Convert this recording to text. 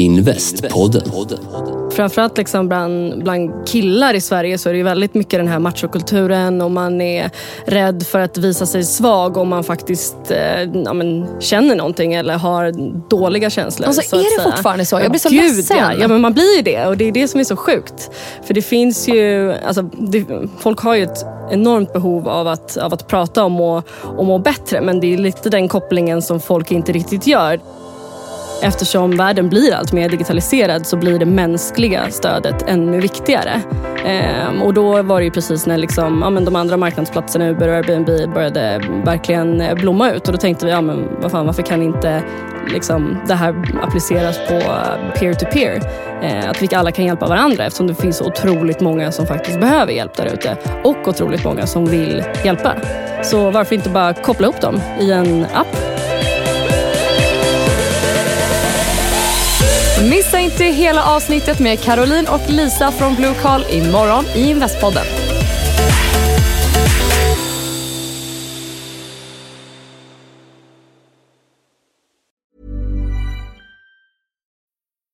Investpodden. Framförallt liksom bland, bland killar i Sverige så är det ju väldigt mycket den här machokulturen och man är rädd för att visa sig svag om man faktiskt eh, ja, men, känner någonting eller har dåliga känslor. Alltså, så att är det säga. fortfarande så? Jag blir så Gud, ledsen. Ja. ja, men man blir ju det och det är det som är så sjukt. För det finns ju, alltså, det, folk har ju ett enormt behov av att, av att prata om och, och må bättre men det är lite den kopplingen som folk inte riktigt gör. Eftersom världen blir allt mer digitaliserad så blir det mänskliga stödet ännu viktigare. Ehm, och då var det ju precis när liksom, ja, men de andra marknadsplatserna, Uber och Airbnb, började verkligen eh, blomma ut. Och då tänkte vi, ja, men vad fan, varför kan inte liksom, det här appliceras på peer-to-peer? Ehm, att vi alla kan hjälpa varandra eftersom det finns så otroligt många som faktiskt behöver hjälp där ute. Och otroligt många som vill hjälpa. Så varför inte bara koppla ihop dem i en app? Missa inte hela avsnittet med Caroline och Lisa från Blue Call imorgon i Investpodden.